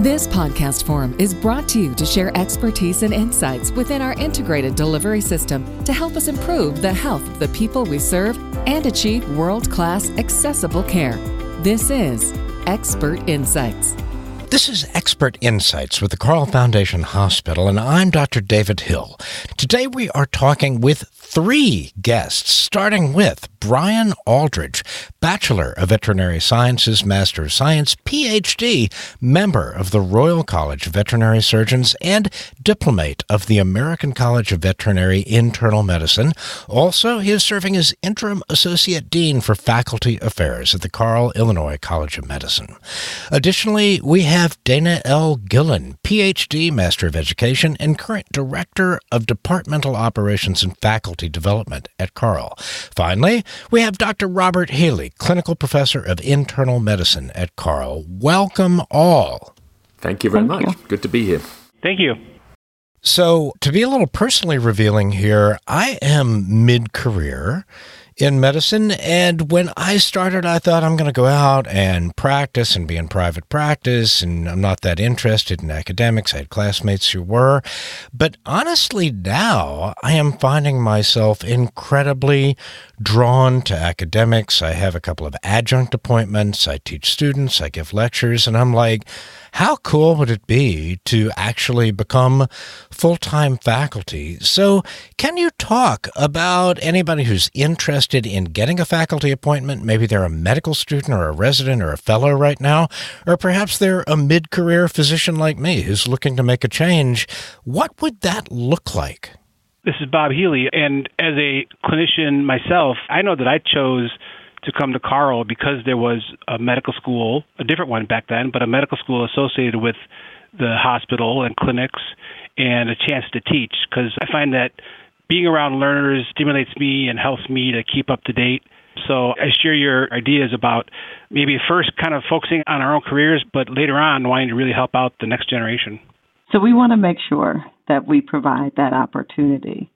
This podcast forum is brought to you to share expertise and insights within our integrated delivery system to help us improve the health of the people we serve and achieve world class accessible care. This is Expert Insights. This is Expert Insights with the Carle Foundation Hospital, and I'm Dr. David Hill. Today we are talking with three guests, starting with Brian Aldridge, Bachelor of Veterinary Sciences, Master of Science, PhD, member of the Royal College of Veterinary Surgeons, and diplomate of the American College of Veterinary Internal Medicine. Also, he is serving as Interim Associate Dean for Faculty Affairs at the Carle, Illinois College of Medicine. Additionally, we have Dana L. Gillion, PhD, Master of Education, and current Director of Departmental Operations and Faculty Development at Carle. Finally, we have Dr. Robert Healy, Clinical Professor of Internal Medicine at Carle. Welcome all. Thank you very Thank much. you. Good to be here. Thank you. So, to be a little personally revealing here, I am mid career in medicine. And when I started, I thought I'm going to go out and practice and be in private practice. And I'm not that interested in academics. I had classmates who were. But honestly, now I am finding myself incredibly drawn to academics. I have a couple of adjunct appointments. I teach students. I give lectures. And I'm like, how cool would it be to actually become full time faculty? So, can you talk about anybody who's interested in getting a faculty appointment? Maybe they're a medical student or a resident or a fellow right now, or perhaps they're a mid career physician like me who's looking to make a change. What would that look like? This is Bob Healy, and as a clinician myself, I know that I chose to come to Carle because there was a medical school, a different one back then, but a medical school associated with the hospital and clinics and a chance to teach because I find that being around learners stimulates me and helps me to keep up to date. So I share your ideas about maybe first kind of focusing on our own careers, but later on wanting to really help out the next generation. So we want to make sure that we provide that opportunity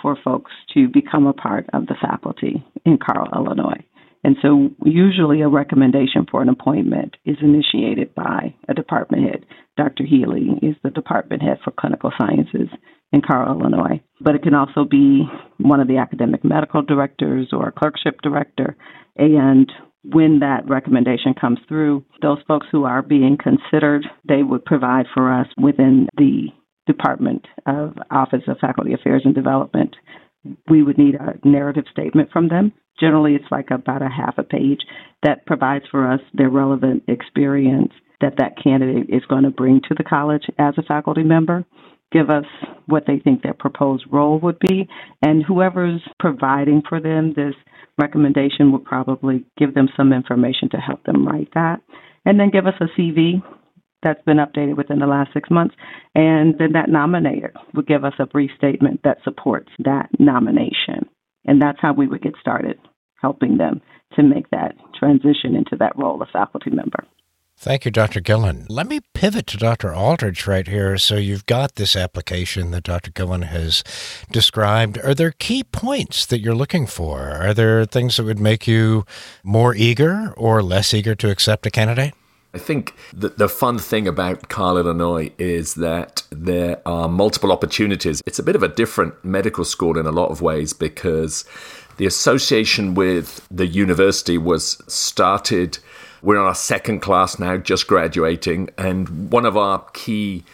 for folks to become a part of the faculty in Carle, Illinois. And so usually a recommendation for an appointment is initiated by a department head. Dr. Healy is the department head for clinical sciences in Carle, Illinois. But it can also be one of the academic medical directors or a clerkship director. And when that recommendation comes through, those folks who are being considered, they would provide for us within the Department of Office of Faculty Affairs and Development. We would need a narrative statement from them. Generally, it's like about a half a page that provides for us their relevant experience that that candidate is going to bring to the college as a faculty member give us what they think their proposed role would be, and whoever's providing for them this recommendation would probably give them some information to help them write that, and then give us a CV that's been updated within the last six months, and then that nominator would give us a brief statement that supports that nomination, and that's how we would get started helping them to make that transition into that role of faculty member. Thank you, Dr. Gillion. Let me pivot to Dr. Aldridge right here. So you've got this application that Dr. Gillion has described. Are there key points that you're looking for? Are there things that would make you more eager or less eager to accept a candidate? I think the, the fun thing about Carle, Illinois is that there are multiple opportunities. It's a bit of a different medical school in a lot of ways because the association with the university was started we're on our second class now, just graduating, and one of our key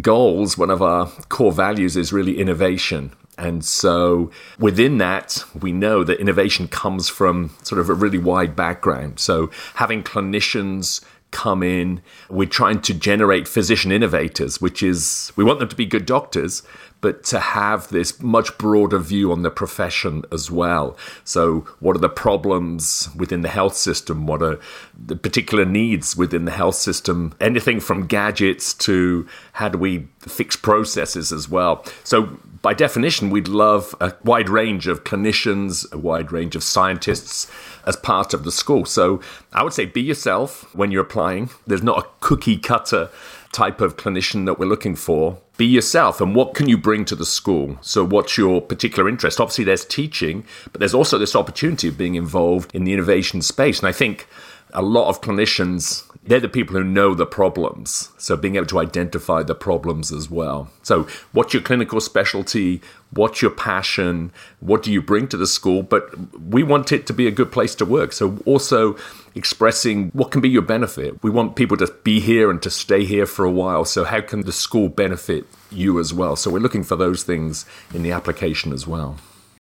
goals, one of our core values is really innovation. And so within that, we know that innovation comes from sort of a really wide background. So having clinicians come in, we're trying to generate physician innovators, which is we want them to be good doctors, but to have this much broader view on the profession as well. So, what are the problems within the health system? What are the particular needs within the health system? Anything from gadgets to how do we fix processes as well? So, by definition, we'd love a wide range of clinicians, a wide range of scientists as part of the school. So I would say be yourself when you're applying. There's not a cookie cutter type of clinician that we're looking for. Be yourself and what can you bring to the school? So, what's your particular interest? Obviously, there's teaching, but there's also this opportunity of being involved in the innovation space. And I think a lot of clinicians they're the people who know the problems. So being able to identify the problems as well. So what's your clinical specialty? What's your passion? What do you bring to the school? But we want it to be a good place to work. So also expressing what can be your benefit. We want people to be here and to stay here for a while. So how can the school benefit you as well? So we're looking for those things in the application as well.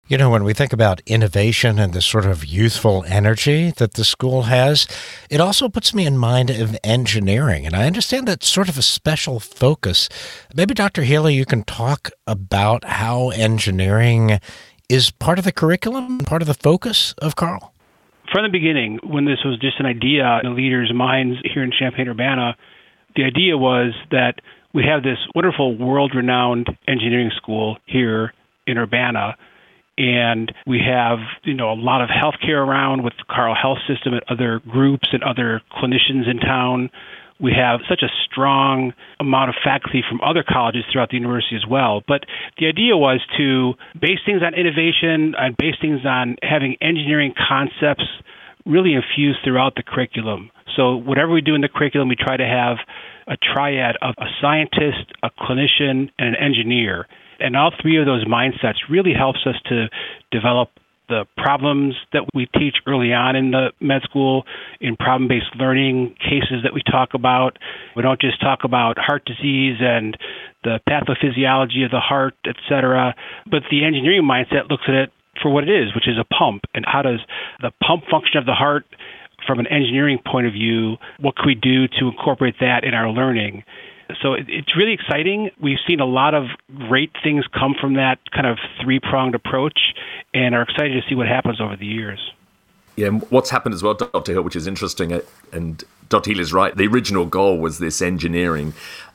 You know, when we think about innovation and the sort of youthful energy that the school has, it also puts me in mind of engineering. And I understand that's sort of a special focus. Maybe, Dr. Healy, you can talk about how engineering is part of the curriculum, and part of the focus of Carle. From the beginning, when this was just an idea in the leaders' minds here in Champaign Urbana, the idea was that we have this wonderful world renowned engineering school here in Urbana and we have you know a lot of healthcare around with the Carle Health System and other groups and other clinicians in town. We have such a strong amount of faculty from other colleges throughout the university as well. But the idea was to base things on innovation and base things on having engineering concepts really infused throughout the curriculum. So whatever we do in the curriculum, we try to have a triad of a scientist, a clinician, and an engineer and all three of those mindsets really helps us to develop the problems that we teach early on in the med school in problem based learning cases that we talk about. We don't just talk about heart disease and the pathophysiology of the heart, et cetera, but the engineering mindset looks at it for what it is, which is a pump. And how does the pump function of the heart from an engineering point of view? What can we do to incorporate that in our learning? So it's really exciting. We've seen a lot of great things come from that kind of three pronged approach and are excited to see what happens over the years. Yeah, what's happened as well, Dr. Hill, which is interesting, and Healy is right. The original goal was this engineering.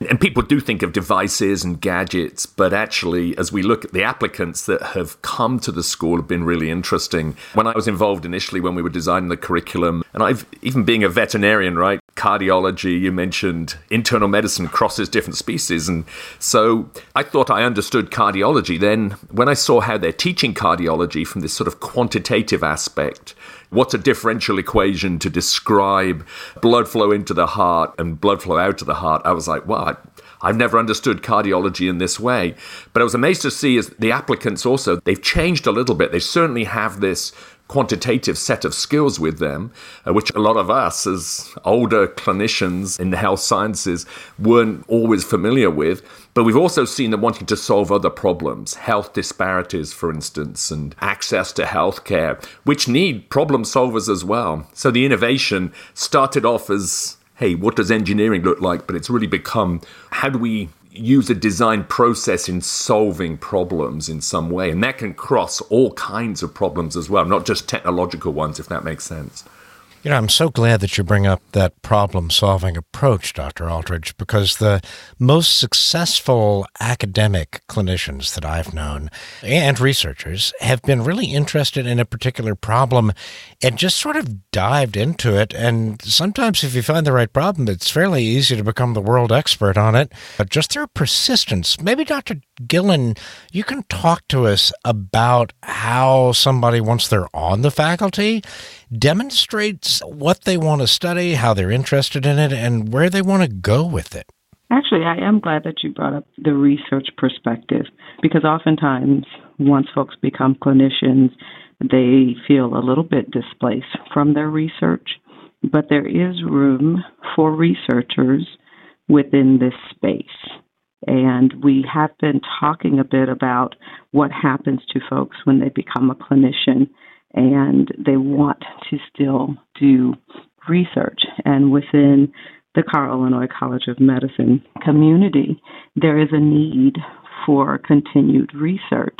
And people do think of devices and gadgets, but actually, as we look at the applicants that have come to the school, have been really interesting. When I was involved initially, when we were designing the curriculum, and I've even being a veterinarian, right? Cardiology, you mentioned internal medicine crosses different species. And so I thought I understood cardiology. Then, when I saw how they're teaching cardiology from this sort of quantitative aspect, What's a differential equation to describe blood flow into the heart and blood flow out of the heart? I was like, wow, I've never understood cardiology in this way. But I was amazed to see the applicants also, they've changed a little bit. They certainly have this quantitative set of skills with them, uh, which a lot of us as older clinicians in the health sciences weren't always familiar with. But we've also seen them wanting to solve other problems, health disparities, for instance, and access to healthcare, which need problem solvers as well. So the innovation started off as hey, what does engineering look like? But it's really become how do we use a design process in solving problems in some way. And that can cross all kinds of problems as well, not just technological ones, if that makes sense. You know, I'm so glad that you bring up that problem solving approach, Dr. Aldridge, because the most successful academic clinicians that I've known and researchers have been really interested in a particular problem and just sort of dived into it. And sometimes, if you find the right problem, it's fairly easy to become the world expert on it. But just through persistence, maybe Dr. Gillion, you can talk to us about how somebody, once they're on the faculty, demonstrates what they want to study, how they're interested in it, and where they want to go with it. Actually, I am glad that you brought up the research perspective because oftentimes, once folks become clinicians, they feel a little bit displaced from their research. But there is room for researchers within this space. And we have been talking a bit about what happens to folks when they become a clinician and they want to still do research. And within the Carle Illinois College of Medicine community, there is a need for continued research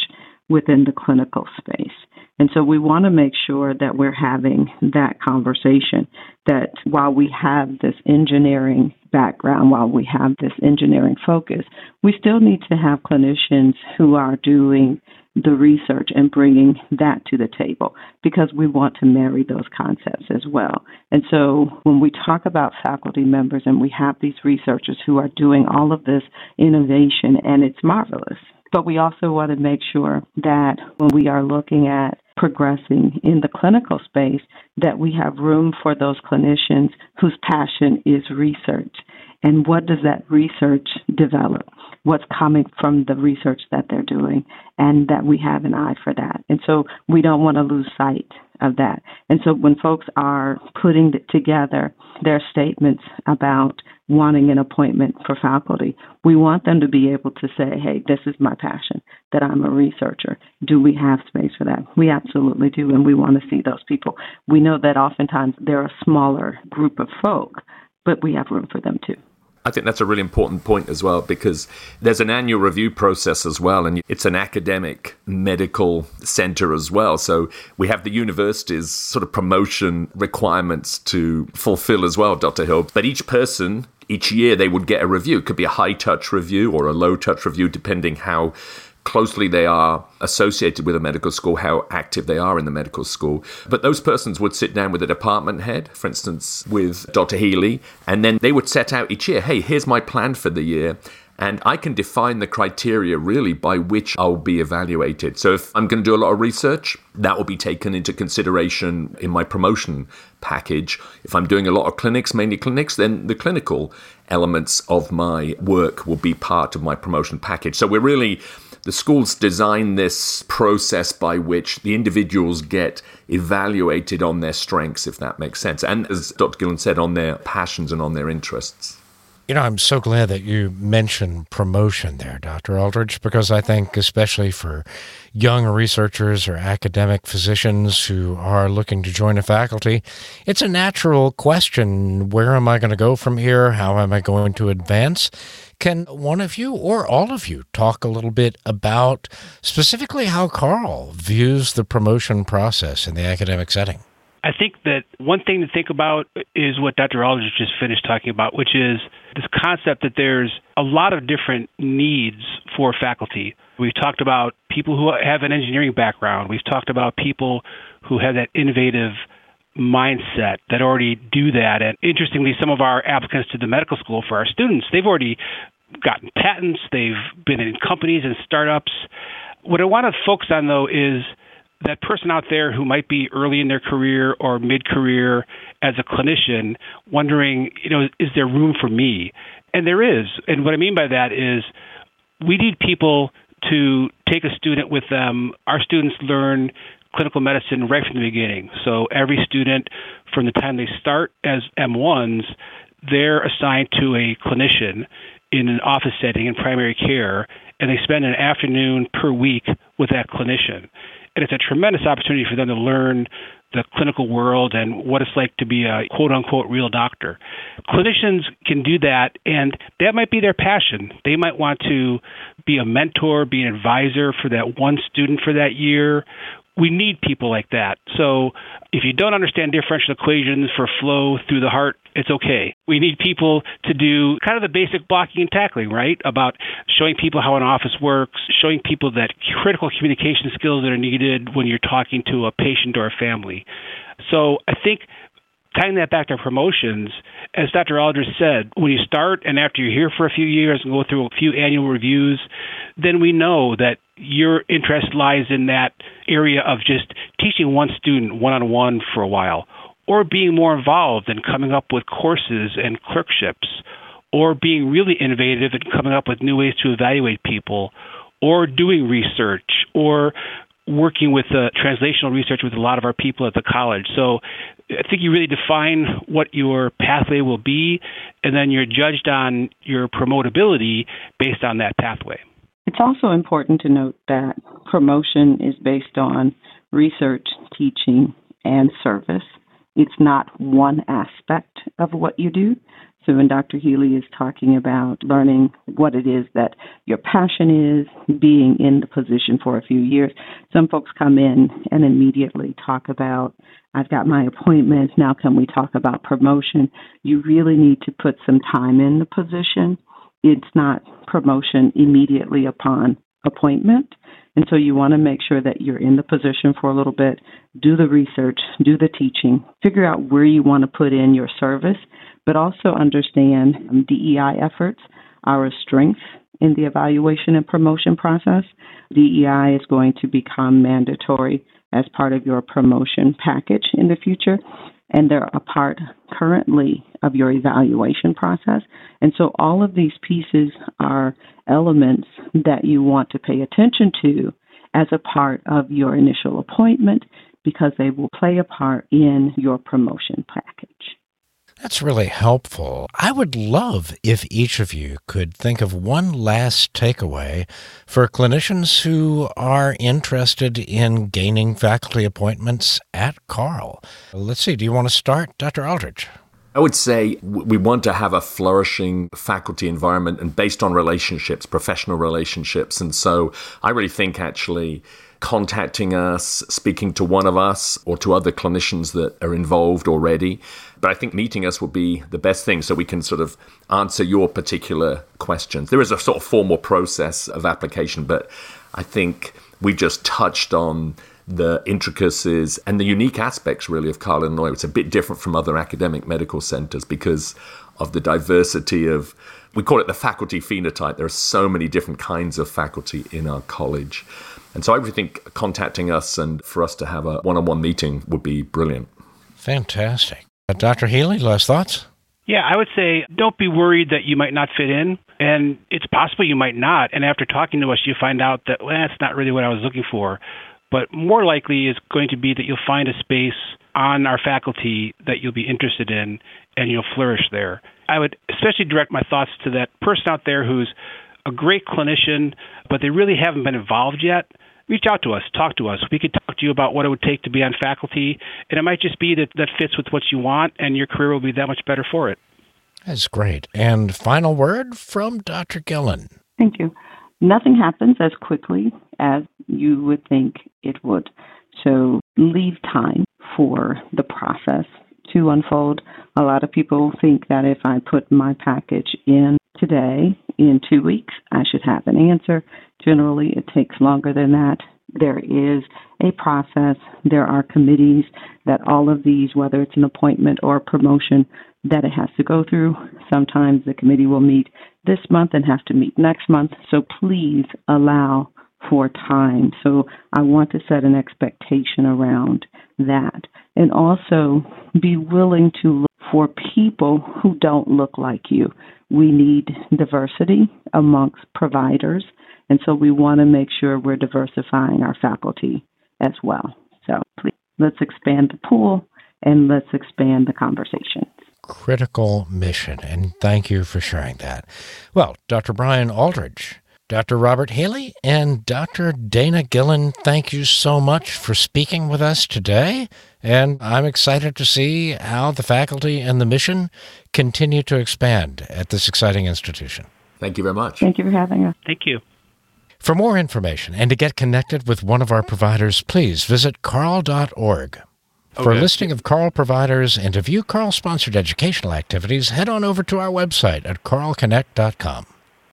within the clinical space. And so we want to make sure that we're having that conversation that while we have this engineering background while we have this engineering focus, we still need to have clinicians who are doing the research and bringing that to the table because we want to marry those concepts as well. And so when we talk about faculty members and we have these researchers who are doing all of this innovation and it's marvelous, but we also want to make sure that when we are looking at progressing in the clinical space, that we have room for those clinicians whose passion is research. And what does that research develop? What's coming from the research that they're doing, and that we have an eye for that. And so we don't want to lose sight of that. And so when folks are putting together their statements about wanting an appointment for faculty, we want them to be able to say, hey, this is my passion, that I'm a researcher. Do we have space for that? We absolutely do, and we want to see those people. We know that oftentimes they're a smaller group of folk, but we have room for them too. I think that's a really important point as well because there's an annual review process as well, and it's an academic medical center as well. So we have the university's sort of promotion requirements to fulfill as well, Dr. Hill. But each person, each year, they would get a review. It could be a high touch review or a low touch review, depending how closely they are associated with a medical school, how active they are in the medical school. But those persons would sit down with a department head, for instance, with Dr. Healy, and then they would set out each year hey, here's my plan for the year. And I can define the criteria really by which I'll be evaluated. So if I'm going to do a lot of research, that will be taken into consideration in my promotion package. If I'm doing a lot of clinics, mainly clinics, then the clinical elements of my work will be part of my promotion package. So we're really the schools design this process by which the individuals get evaluated on their strengths, if that makes sense. And as Dr. Gillion said, on their passions and on their interests. You know, I'm so glad that you mentioned promotion there, Dr. Aldridge, because I think, especially for young researchers or academic physicians who are looking to join a faculty, it's a natural question where am I going to go from here? How am I going to advance? Can one of you or all of you talk a little bit about specifically how Carle views the promotion process in the academic setting? I think that one thing to think about is what Dr. Aldridge just finished talking about, which is this concept that there's a lot of different needs for faculty. We've talked about people who have an engineering background. We've talked about people who have that innovative mindset that already do that. And interestingly, some of our applicants to the medical school for our students, they've already gotten patents, they've been in companies and startups. What I want to focus on, though, is that person out there who might be early in their career or mid career as a clinician wondering, you know, is there room for me? And there is. And what I mean by that is we need people to take a student with them. Our students learn clinical medicine right from the beginning. So every student, from the time they start as M1s, they're assigned to a clinician in an office setting in primary care, and they spend an afternoon per week with that clinician. And it's a tremendous opportunity for them to learn the clinical world and what it's like to be a quote unquote real doctor. Clinicians can do that, and that might be their passion. They might want to be a mentor, be an advisor for that one student for that year, we need people like that. So if you don't understand differential equations for flow through the heart, it's okay. We need people to do kind of the basic blocking and tackling, right? About showing people how an office works, showing people that critical communication skills that are needed when you're talking to a patient or a family. So I think tying that back to promotions, as Dr. Aldridge said, when you start and after you're here for a few years and go through a few annual reviews, then we know that your interest lies in that area of just teaching one student one on one for a while, or being more involved in coming up with courses and clerkships, or being really innovative and coming up with new ways to evaluate people, or doing research, or working with uh, translational research with a lot of our people at the college. So I think you really define what your pathway will be, and then you're judged on your promotability based on that pathway. It's also important to note that promotion is based on research, teaching, and service. It's not one aspect of what you do. So when Dr. Healy is talking about learning what it is that your passion is, being in the position for a few years, some folks come in and immediately talk about, I've got my appointment, now can we talk about promotion? You really need to put some time in the position. It's not promotion immediately upon appointment. And so you want to make sure that you're in the position for a little bit, do the research, do the teaching, figure out where you want to put in your service, but also understand DEI efforts our strength in the evaluation and promotion process. DEI is going to become mandatory as part of your promotion package in the future and they're a part currently of your evaluation process. And so all of these pieces are elements that you want to pay attention to as a part of your initial appointment because they will play a part in your promotion package. That's really helpful. I would love if each of you could think of one last takeaway for clinicians who are interested in gaining faculty appointments at Carle. Let's see, do you want to start, Dr. Aldridge? I would say we want to have a flourishing faculty environment and based on relationships, professional relationships. And so I really think actually contacting us, speaking to one of us or to other clinicians that are involved already. But I think meeting us would be the best thing so we can sort of answer your particular questions. There is a sort of formal process of application, but I think we just touched on the intricacies and the unique aspects really of Carle, Illinois. It's a bit different from other academic medical centers because of the diversity of we call it the faculty phenotype. There are so many different kinds of faculty in our college. And so I think contacting us and for us to have a one on one meeting would be brilliant. Fantastic. Uh, Dr. Healy, last thoughts? Yeah, I would say don't be worried that you might not fit in. And it's possible you might not. And after talking to us, you find out that, well, that's not really what I was looking for. But more likely is going to be that you'll find a space on our faculty that you'll be interested in and you'll flourish there. I would especially direct my thoughts to that person out there who's a great clinician, but they really haven't been involved yet reach out to us, talk to us. We could talk to you about what it would take to be on faculty, and it might just be that that fits with what you want, and your career will be that much better for it. That's great. And final word from Dr. Gillion. Thank you. Nothing happens as quickly as you would think it would. So leave time for the process to unfold. A lot of people think that if I put my package in today, in two weeks, I should have an answer. Generally, it takes longer than that. There is a process. There are committees that all of these, whether it's an appointment or a promotion, that it has to go through. Sometimes the committee will meet this month and have to meet next month. So please allow for time. So I want to set an expectation around that. And also be willing to for people who don't look like you. We need diversity amongst providers and so we want to make sure we're diversifying our faculty as well. So please, let's expand the pool and let's expand the conversation. Critical mission. And thank you for sharing that. Well, Dr. Brian Aldridge, Dr. Robert Healy, and Dr. Dana Gillion, thank you so much for speaking with us today. And I'm excited to see how the faculty and the mission continue to expand at this exciting institution. Thank you very much. Thank you for having us. Thank you. For more information and to get connected with one of our providers, please visit carle.org. For a listing of Carle providers and to view Carle sponsored educational activities, head on over to our website at carleconnect.com.